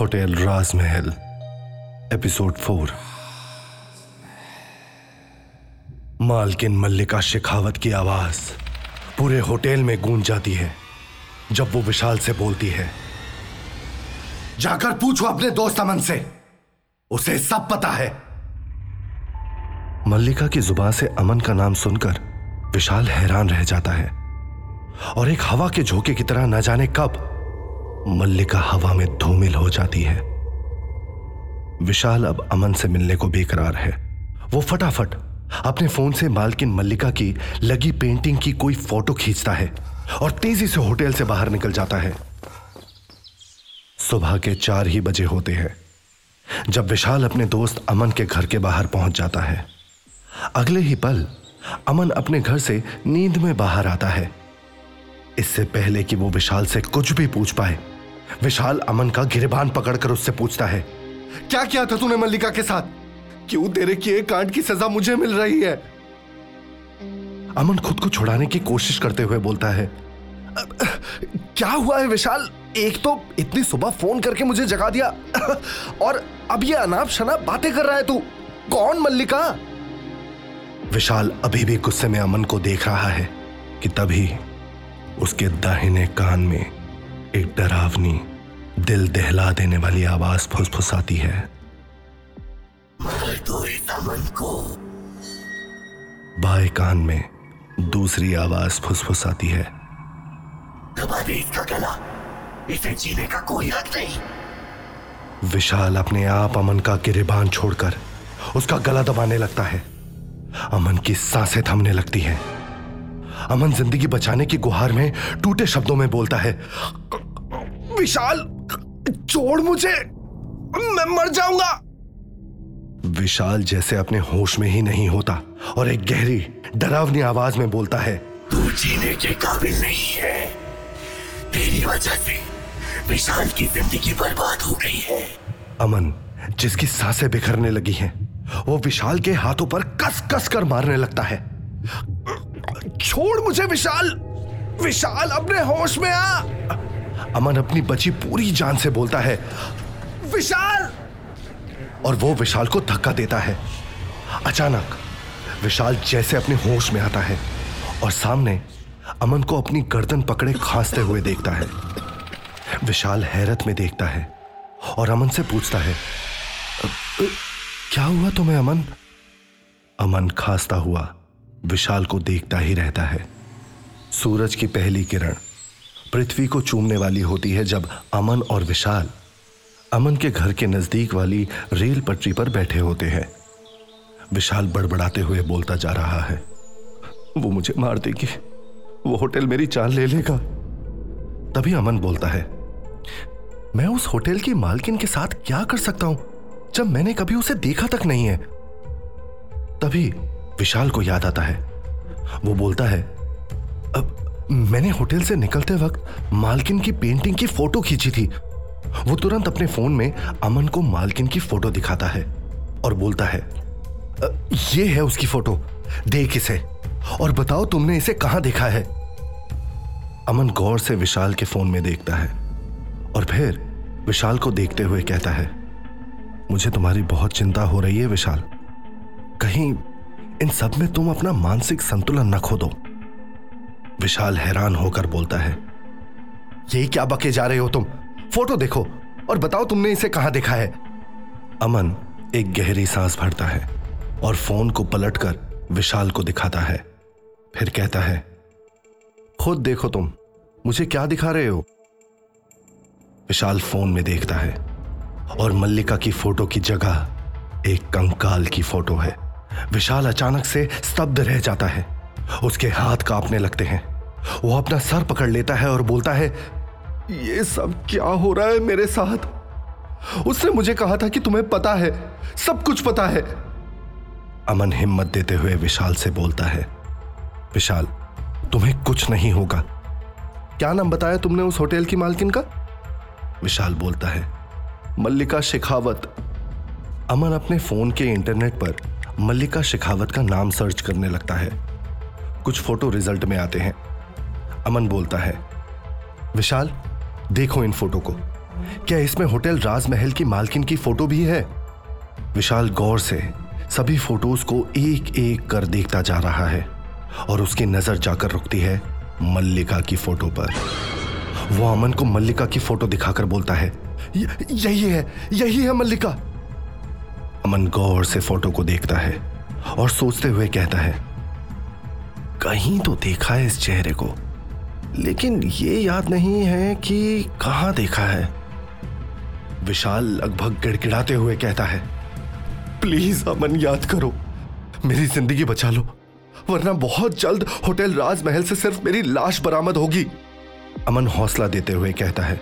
Hotel राजमहल, episode four. मालकिन मल्लिका शेखावत की आवाज़ पूरे होटल में गूंज जाती है, जब वो विशाल से बोलती है। जाकर पूछो अपने दोस्त अमन से, उसे सब पता है। मल्लिका की ज़ुबान से अमन का नाम सुनकर विशाल हैरान रह जाता है। और एक हवा के झोंके की तरह न जाने कब मल्लिका हवा में धूमिल हो जाती है। विशाल अब अमन से मिलने को बेकरार है। वो फटाफट अपने फ़ोन से मालकिन मल्लिका की लगी पेंटिंग की कोई फ़ोटो खींचता है और तेज़ी से होटल से बाहर निकल जाता है। सुबह के चार ही बजे होते हैं, जब विशाल अपने दोस्त अमन के घर के बाहर पहुँच जाता है। अगले ही पल अमन अपने घर से नींद में बाहर आता है। इससे पहले कि वो विशाल से कुछ भी पूछ पाए, विशाल अमन का गिरबान पकड़कर उससे पूछता है, क्या किया था तूने मल्लिका के साथ? क्यों तेरे किए कांड की सजा मुझे मिल रही है? अमन खुद को छुड़ाने की कोशिश करते हुए बोलता है, क्या हुआ है विशाल? एक तो इतनी सुबह फ़ोन करके मुझे जगा दिया, और अब ये अनाप शनाप बातें कर रहा है तू। कौन मल्लिका? विशाल अभी भी गुस्से में अमन को देख रहा है कि तभी उसके दाहिने कान में एक डरावनी दिल दहला देने वाली आवाज़ फुसफुसाती है। को। बाएँ कान में दूसरी आवाज़ फुसफुसाती है। दबा दे इसका गला इसे जीने का कोई हक नहीं। विशाल अपने आप अमन का गिरेबान छोड़कर उसका गला दबाने लगता है। अमन की साँसें थमने लगती हैं। अमन ज़िंदगी बचाने की गुहार में टूटे शब्दों में बोलता है विशाल छोड़ मुझे मैं मर जाऊँगा। विशाल जैसे अपने होश में ही नहीं होता और एक गहरी डरावनी आवाज़ में बोलता है तू जीने के काबिल नहीं है। तेरी वजह से विशाल की ज़िंदगी बर्बाद हो गई है। अमन जिसकी साँसें बिखरने लगी हैं, वो विशाल के हाथों पर कस कस कर मारने लगता है। छोड़ मुझे विशाल। विशाल अपने होश में आ। अमन अपनी बची पूरी जान से बोलता है, विशाल! और वो विशाल को धक्का देता है। अचानक, विशाल जैसे अपने होश में आता है और सामने अमन को अपनी गर्दन पकड़े खांसते हुए देखता है। विशाल हैरत में देखता है और अमन से पूछता है क्या हुआ तुम्हें अमन? अमन खांसता हुआ विशाल को देखता ही रहता है। सूरज की पहली किरण पृथ्वी को चूमने वाली होती है जब अमन और विशाल अमन के घर के नज़दीक वाली रेल पटरी पर बैठे होते हैं। विशाल बड़बड़ाते हुए बोलता जा रहा है, वो मुझे मार देगी। वो होटल मेरी चाल ले लेगा। तभी अमन बोलता है, मैं उस होटल की मालकिन के साथ क्या कर सकता हूँ, जब मैंने कभी उसे देखा तक नहीं है? तभी विशाल को याद आता है। वो बोलता है, अब मैंने होटल से निकलते वक्त मालकिन की पेंटिंग की फ़ोटो खींची थी। वो तुरंत अपने फ़ोन में अमन को मालकिन की फ़ोटो दिखाता है और बोलता है ये है उसकी फ़ोटो, देख इसे। और बताओ तुमने इसे कहाँ देखा है? अमन गौर से विशाल के फ़ोन में देखता है और फिर विशाल को देखते हुए कहता है, मुझे तुम्हारी बहुत चिंता हो रही है विशाल। कहीं इन सब में तुम अपना मानसिक संतुलन न खो दो विशाल हैरान होकर बोलता है, ये क्या बके जा रहे हो तुम? फ़ोटो देखो और बताओ तुमने इसे कहाँ देखा है? अमन एक गहरी सांस भरता है और फ़ोन को पलटकर विशाल को दिखाता है। फिर कहता है, खुद देखो तुम, मुझे क्या दिखा रहे हो? विशाल फ़ोन में देखता है और मल्लिका की फ़ोटो की जगह एक कंकाल की फ़ोटो है। विशाल अचानक से स्तब्ध रह जाता है। उसके हाथ कांपने लगते हैं। वो अपना सर पकड़ लेता है और बोलता है, ये सब क्या हो रहा है मेरे साथ? उसने मुझे कहा था कि तुम्हें पता है, सब कुछ पता है। अमन हिम्मत देते हुए विशाल से बोलता है, विशाल, तुम्हें कुछ नहीं होगा। क्या नाम बताया तुमने उस होटल की मालकिन का? विशाल बोलता है, मल्लिका शेखावत। अमन अपने फ़ोन के इंटरनेट पर मल्लिका शेखावत का नाम सर्च करने लगता है। कुछ फ़ोटो रिज़ल्ट में आते हैं। अमन बोलता है, विशाल, देखो इन फ़ोटो को। क्या इसमें होटल राजमहल की मालकिन की फ़ोटो भी है? विशाल गौर से सभी फ़ोटोज़ को एक एक कर देखता जा रहा है और उसकी नज़र जाकर रुकती है मल्लिका की फ़ोटो पर। वो अमन को मल्लिका की फ़ोटो दिखाकर बोलता है यही है यही है मल्लिका। अमन गौर से फ़ोटो को देखता है और सोचते हुए कहता है, कहीं तो देखा है इस चेहरे को। लेकिन ये याद नहीं है कि कहाँ देखा है। विशाल लगभग गिड़गिड़ाते हुए कहता है, प्लीज़ अमन, याद करो। मेरी ज़िंदगी बचा लो, वरना बहुत जल्द होटल राजमहल से सिर्फ़ मेरी लाश बरामद होगी। अमन हौसला देते हुए कहता है,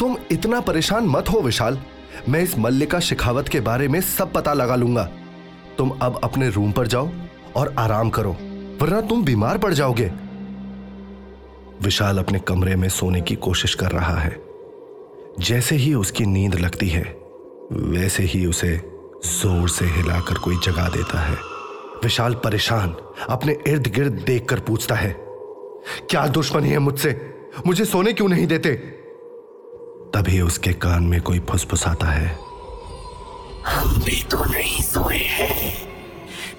तुम इतना परेशान मत हो विशाल। मैं इस मल्लिका शिखावत के बारे में सब पता लगा लूँगा। तुम अब अपने रूम पर जाओ और आराम करो, वरना तुम बीमार पड़ जाओगे। विशाल अपने कमरे में सोने की कोशिश कर रहा है। जैसे ही उसकी नींद लगती है, वैसे ही उसे ज़ोर से हिलाकर कोई जगा देता है। विशाल परेशान अपने इर्द गिर्द देखकर पूछता है, क्या दुश्मनी है मुझसे? मुझे सोने क्यों नहीं देते? तभी उसके कान में कोई फुसफुसाता है। हम भी तो नहीं सोए हैं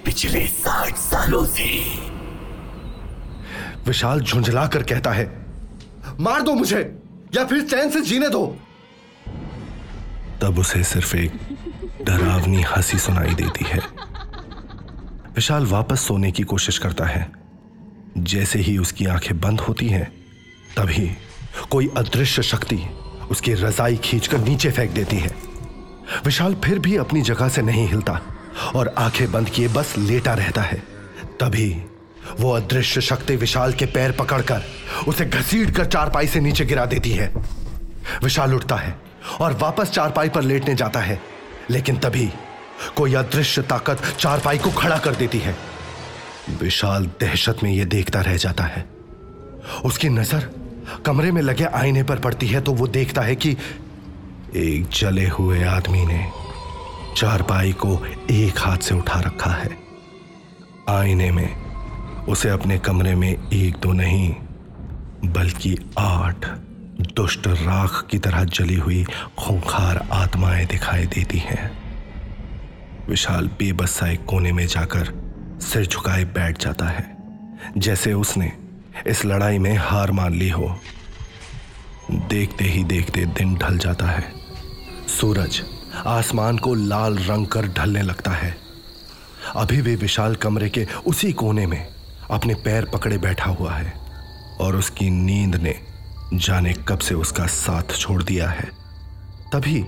पिछले साठ सालों से। विशाल झुंझला कर कहता है मार दो मुझे या फिर चैन से जीने दो। तब उसे सिर्फ़ एक डरावनी हँसी सुनाई देती है। विशाल वापस सोने की कोशिश करता है। जैसे ही उसकी आँखें बंद होती हैं तभी कोई अदृश्य शक्ति उसकी रजाई खींचकर नीचे फेंक देती है। विशाल फिर भी अपनी जगह से नहीं हिलता और आँखें बंद किए बस लेटा रहता है। तभी वो अदृश्य शक्ति विशाल के पैर पकड़कर उसे घसीट कर चारपाई से नीचे गिरा देती है। विशाल उठता है और वापस चारपाई पर लेटने जाता है, लेकिन तभी कोई अदृश्य ताकत चारपाई को खड़ा कर देती है। विशाल दहशत में यह देखता रह जाता है। उसकी नज़र कमरे में लगे आईने पर पड़ती है तो वो देखता है कि एक जले हुए आदमी ने चारपाई को एक हाथ से उठा रखा है। आईने में उसे अपने कमरे में एक दो नहीं, बल्कि आठ दुष्ट राख की तरह जली हुई खूंखार आत्माएँ दिखाई देती हैं। विशाल बेबस एक कोने में जाकर सिर झुकाए बैठ जाता है, जैसे उसने इस लड़ाई में हार मान ली हो। देखते ही देखते दिन ढल जाता है। सूरज आसमान को लाल रंग कर ढलने लगता है। अभी भी विशाल कमरे के उसी कोने में अपने पैर पकड़े बैठा हुआ है और उसकी नींद ने जाने कब से उसका साथ छोड़ दिया है। तभी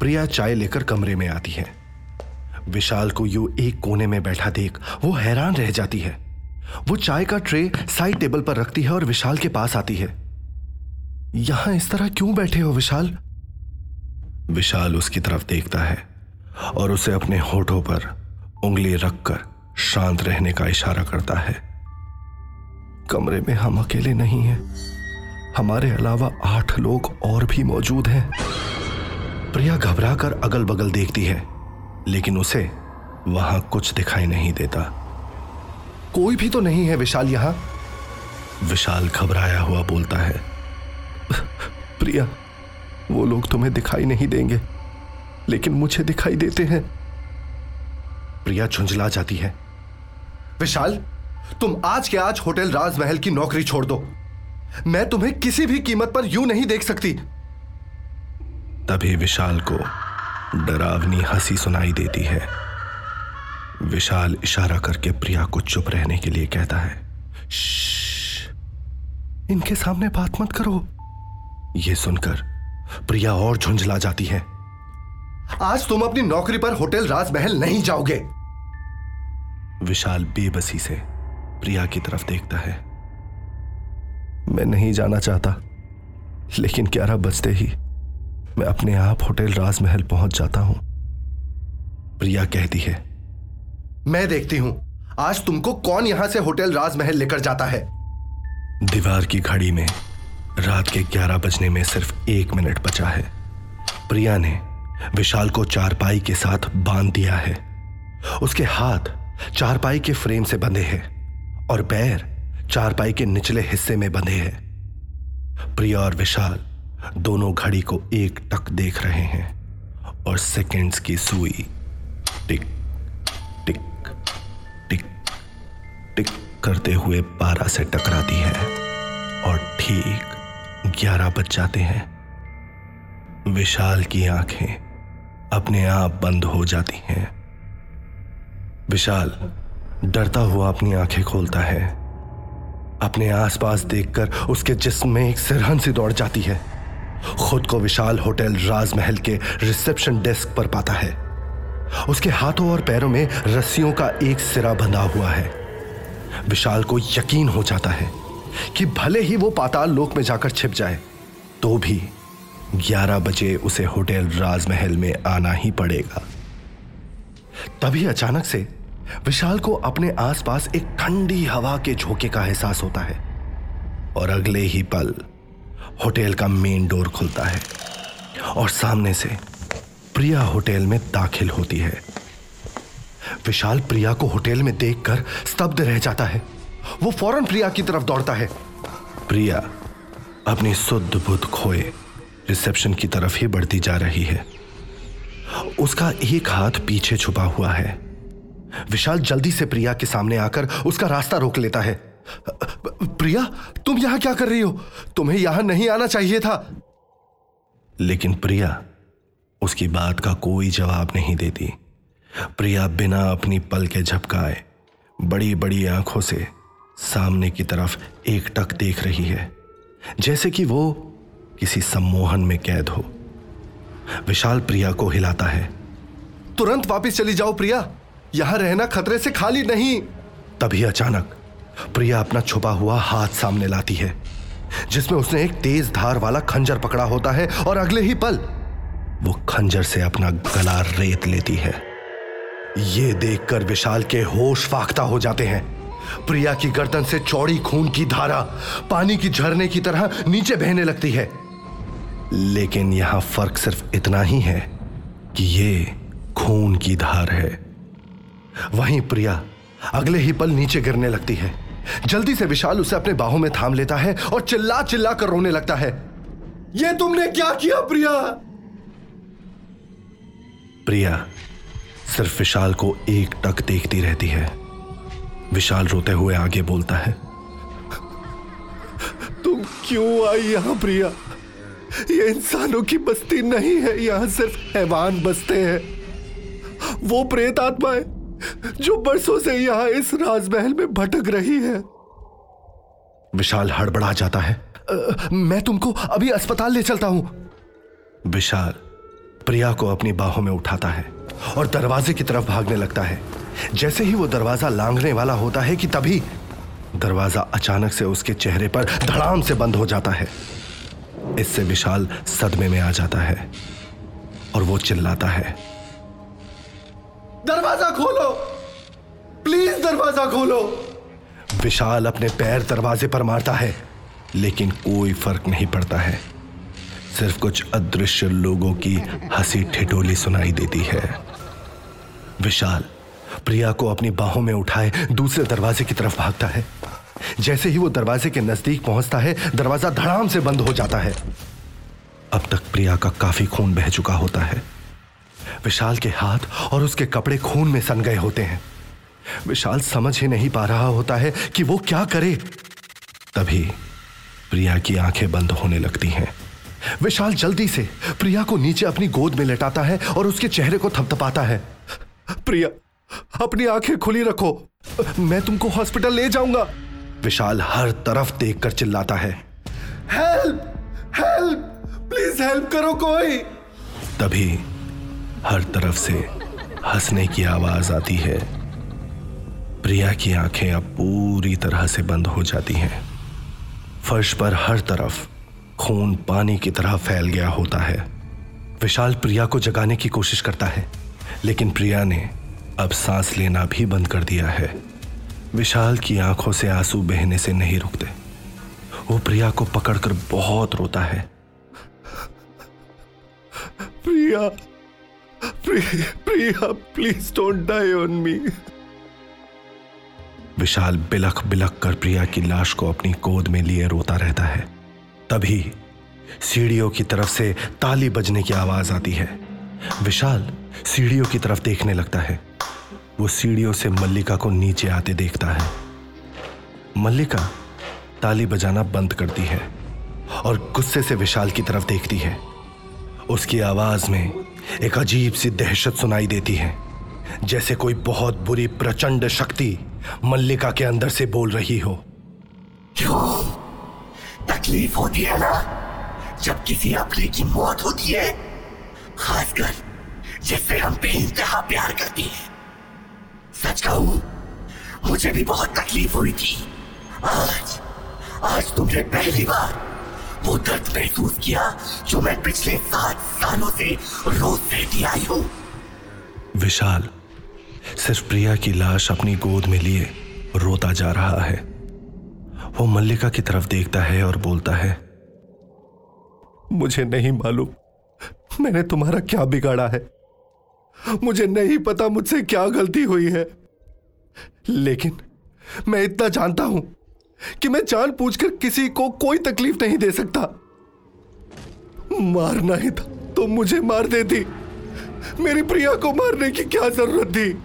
प्रिया चाय लेकर कमरे में आती है। विशाल को यू एक कोने में बैठा देख वो हैरान रह जाती है। वो चाय का ट्रे साइड टेबल पर रखती है और विशाल के पास आती है। यहाँ इस तरह क्यों बैठे हो विशाल? विशाल उसकी तरफ़ देखता है और उसे अपने होठों पर उंगली रखकर शांत रहने का इशारा करता है। कमरे में हम अकेले नहीं हैं। हमारे अलावा आठ लोग और भी मौजूद हैं। प्रिया घबराकर अगल बगल देखती है, लेकिन उसे वहाँ कुछ दिखाई नहीं देता। कोई भी तो नहीं है विशाल यहाँ। विशाल घबराया हुआ बोलता है। प्रिया वो लोग तुम्हें दिखाई नहीं देंगे लेकिन मुझे दिखाई देते हैं। प्रिया झुंझला जाती है। विशाल तुम आज के आज होटल राजमहल की नौकरी छोड़ दो। मैं तुम्हें किसी भी कीमत पर यूँ नहीं देख सकती। तभी विशाल को डरावनी हँसी सुनाई देती है। विशाल इशारा करके प्रिया को चुप रहने के लिए कहता है। इनके सामने बात मत करो। यह सुनकर प्रिया और झुंझला जाती है। आज तुम अपनी नौकरी पर होटल राजमहल नहीं जाओगे। विशाल बेबसी से प्रिया की तरफ़ देखता है। मैं नहीं जाना चाहता, लेकिन ग्यारह बजते ही मैं अपने आप होटल राजमहल पहुँच जाता हूँ। प्रिया कहती है मैं देखती हूँ। आज तुमको कौन यहाँ से होटल राजमहल लेकर जाता है? दीवार की घड़ी में रात के ग्यारह बजने में सिर्फ़ एक मिनट बचा है। प्रिया ने विशाल को चारपाई के साथ बाँध दिया है। उसके हाथ चारपाई के फ्रेम से बंधे हैं और पैर चारपाई के निचले हिस्से में बंधे हैं। प्रिया और विशाल दोनों घड़ी को एक टक देख रहे हैं और सेकेंड्स की सुई टिक टिक करते हुए बारह से टकराती है और ठीक ग्यारह बज जाते हैं। विशाल की आँखें अपने आप बंद हो जाती हैं। विशाल डरता हुआ अपनी आँखें खोलता है। अपने आसपास देखकर उसके जिस्म में एक सिरहन सी दौड़ जाती है। खुद को विशाल होटल राजमहल के रिसेप्शन डेस्क पर पाता है। उसके हाथों और पैरों में रस्सियों का एक सिरा बंधा हुआ है। विशाल को यकीन हो जाता है कि भले ही वो पाताल लोक में जाकर छिप जाए तो भी 11 बजे उसे होटल राजमहल में आना ही पड़ेगा। तभी अचानक से विशाल को अपने आसपास एक ठंडी हवा के झोंके का एहसास होता है और अगले ही पल होटल का मेन डोर खुलता है और सामने से प्रिया होटल में दाखिल होती है। विशाल प्रिया को होटल में देखकर स्तब्ध रह जाता है। वो फ़ौरन प्रिया की तरफ़ दौड़ता है। प्रिया, अपनी शुद्ध बुद्ध खोए रिसेप्शन की तरफ़ ही बढ़ती जा रही है। उसका एक हाथ पीछे छुपा हुआ है। विशाल जल्दी से प्रिया के सामने आकर उसका रास्ता रोक लेता है। प्रिया, तुम यहाँ क्या कर रही हो? तुम्हें यहाँ नहीं आना चाहिए था। लेकिन प्रिया, उसकी बात का कोई जवाब नहीं देती। प्रिया बिना अपनी पल के झपकाए बड़ी बड़ी आँखों से सामने की तरफ़ एक टक देख रही है जैसे कि वो किसी सम्मोहन में कैद हो। विशाल प्रिया को हिलाता है। तुरंत वापस चली जाओ प्रिया। यहाँ रहना खतरे से खाली नहीं। तभी अचानक प्रिया अपना छुपा हुआ हाथ सामने लाती है जिसमें उसने एक तेज धार वाला खंजर पकड़ा होता है और अगले ही पल वो खंजर से अपना गला रेत लेती है। ये देखकर विशाल के होश फाख्ता हो जाते हैं। प्रिया की गर्दन से चौड़ी खून की धारा पानी की झरने की तरह नीचे बहने लगती है। लेकिन यहाँ फ़र्क सिर्फ़ इतना ही है कि ये खून की धार है। वहीं प्रिया अगले ही पल नीचे गिरने लगती है। जल्दी से विशाल उसे अपने बाहों में थाम लेता है और चिल्ला चिल्ला कर रोने लगता है। ये तुमने क्या किया, प्रिया? प्रिया सिर्फ़ विशाल को एक टक देखती रहती है। विशाल रोते हुए आगे बोलता है तुम क्यों आई यहाँ प्रिया? ये इंसानों की बस्ती नहीं है यहाँ सिर्फ़ हैवान बसते हैं। वो प्रेत आत्माएँ जो बरसों से यहाँ इस राजमहल में भटक रही है। विशाल हड़बड़ा जाता है आ, मैं तुमको अभी अस्पताल ले चलता हूँ। विशाल प्रिया को अपनी बाहों में उठाता है। और दरवाजे की तरफ़ भागने लगता है। जैसे ही वो दरवाज़ा लांघने वाला होता है कि तभी दरवाज़ा अचानक से उसके चेहरे पर धड़ाम से बंद हो जाता है। इससे विशाल सदमे में आ जाता है और वो चिल्लाता है। दरवाज़ा खोलो। प्लीज़ दरवाज़ा खोलो। विशाल अपने पैर दरवाजे पर मारता है लेकिन कोई फ़र्क नहीं पड़ता है। सिर्फ़ कुछ अदृश्य लोगों की हँसी ठिठोली सुनाई देती है। विशाल, प्रिया को अपनी बाहों में उठाए दूसरे दरवाजे की तरफ़ भागता है। जैसे ही वो दरवाजे के नज़दीक पहुँचता है, दरवाज़ा धड़ाम से बंद हो जाता है। अब तक प्रिया का काफ़ी खून बह चुका होता है। विशाल के हाथ और उसके कपड़े खून में सन गए होते हैं। विशाल समझ ही नहीं पा रहा होता है कि वो क्या करे। तभी प्रिया की आँखें बंद होने लगती हैं। विशाल जल्दी से प्रिया को नीचे अपनी गोद में लेटाता है और उसके चेहरे को थपथपाता है। प्रिया, अपनी आँखें खुली रखो। मैं तुमको हॉस्पिटल ले जाऊँगा। विशाल हर तरफ़ देखकर चिल्लाता है। हेल्प हेल्प, प्लीज़ हेल्प करो कोई। तभी हर तरफ़ से हंसने की आवाज़ आती है। प्रिया की आँखें अब पूरी तरह से बंद हो जाती हैं। फर्श पर हर तरफ़ खून पानी की तरह फैल गया होता है। विशाल प्रिया को जगाने की कोशिश करता है, लेकिन प्रिया ने अब सांस लेना भी बंद कर दिया है। विशाल की आँखों से आँसू बहने से नहीं रुकते। वो प्रिया को पकड़कर बहुत रोता है। Priya Priya Priya please don't die on me Vishal बिलख बिलख कर प्रिया की लाश को अपनी गोद में लिए रोता रहता है। तभी सीढ़ियों की तरफ़ से ताली बजने की आवाज़ आती है। विशाल सीढ़ियों की तरफ़ देखने लगता है। वो सीढ़ियों से मल्लिका को नीचे आते देखता है। मल्लिका ताली बजाना बंद करती है और गुस्से से विशाल की तरफ़ देखती है। उसकी आवाज़ में एक अजीब सी दहशत सुनाई देती है, जैसे कोई बहुत बुरी प्रचंड शक्ति मल्लिका के अंदर से बोल रही हो। तकलीफ़ होती है ना। जब किसी अपने की मौत होती है, खासकर जिससे हम बेइंतहा प्यार करते हैं। सच कहूँ, मुझे भी बहुत तकलीफ़ हुई थी। आज आज तुमने पहली बार वो दर्द महसूस किया जो मैं पिछले सात सालों से रोज सहती आई हूँ। विशाल, सिर्फ़ प्रिया की लाश अपनी गोद में लिए रोता जा रहा है। वो मल्लिका की तरफ़ देखता है और बोलता है, मुझे नहीं मालूम, मैंने तुम्हारा क्या बिगाड़ा है। मुझे नहीं पता मुझसे क्या गलती हुई है। लेकिन मैं इतना जानता हूँ कि मैं जान पूछकर किसी को कोई तकलीफ़ नहीं दे सकता। मारना ही था तो मुझे मार देती। मेरी प्रिया को मारने की क्या ज़रूरत थी?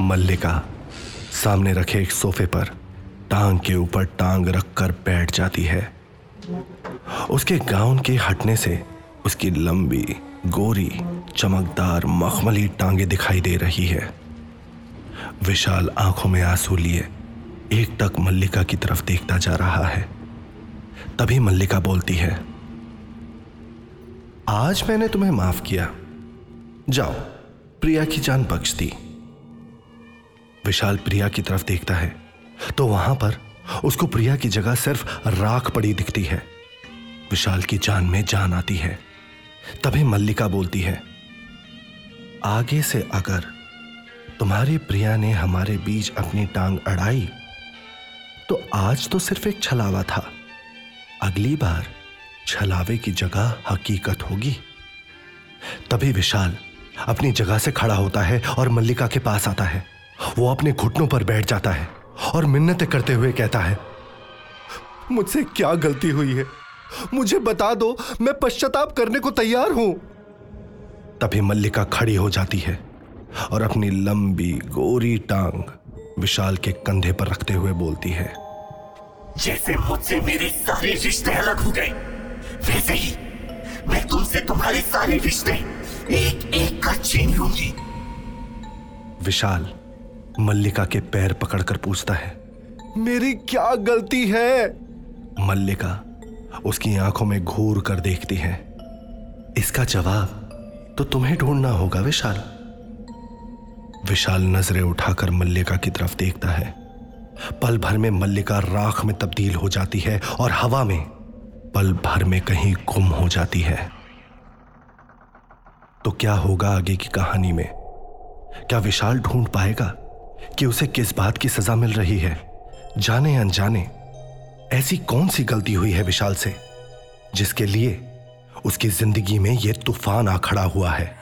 मल्लिका सामने रखे एक सोफे पर टांग के ऊपर टांग रखकर बैठ जाती है। उसके गाउन के हटने से उसकी लंबी, गोरी, चमकदार, मखमली टांगे दिखाई दे रही है। विशाल आँखों में आँसू लिए एक टक मल्लिका की तरफ़ देखता जा रहा है। तभी मल्लिका बोलती है, आज मैंने तुम्हें माफ़ किया। जाओ, प्रिया की जान बख्श दी। विशाल प्रिया की तरफ़ देखता है। तो वहाँ पर उसको प्रिया की जगह सिर्फ़ राख पड़ी दिखती है। विशाल की जान में जान आती है। तभी मल्लिका बोलती है, आगे से अगर तुम्हारी प्रिया ने हमारे बीच अपनी टांग अड़ाई तो आज तो सिर्फ़ एक छलावा था। अगली बार छलावे की जगह हकीकत होगी। तभी विशाल अपनी जगह से खड़ा होता है और मल्लिका के पास आता है। वो अपने घुटनों पर बैठ जाता है। और मिन्नतें करते हुए कहता है मुझसे क्या गलती हुई है? मुझे बता दो मैं पश्चाताप करने को तैयार हूँ. तभी मल्लिका खड़ी हो जाती है और अपनी लंबी गोरी टांग विशाल के कंधे पर रखते हुए बोलती है जैसे मुझसे मेरे सारे रिश्ते अलग हो गए वैसे ही मैं तुमसे तुम्हारे सारे रिश्ते एक एक का छीन लूँगी। विशाल मल्लिका के पैर पकड़कर पूछता है, मेरी क्या गलती है? मल्लिका उसकी आँखों में घूर कर देखती है। इसका जवाब तो तुम्हें ढूंढना होगा, विशाल। विशाल नज़रें उठाकर मल्लिका की तरफ़ देखता है। पल भर में मल्लिका राख में तब्दील हो जाती है और हवा में पल भर में कहीं गुम हो जाती है। तो क्या होगा आगे की कहानी में? क्या विशाल ढूंढ पाएगा? कि उसे किस बात की सजा मिल रही है। जाने अनजाने, ऐसी कौन सी गलती हुई है विशाल से, जिसके लिए उसकी ज़िंदगी में यह तूफ़ान आ खड़ा हुआ है?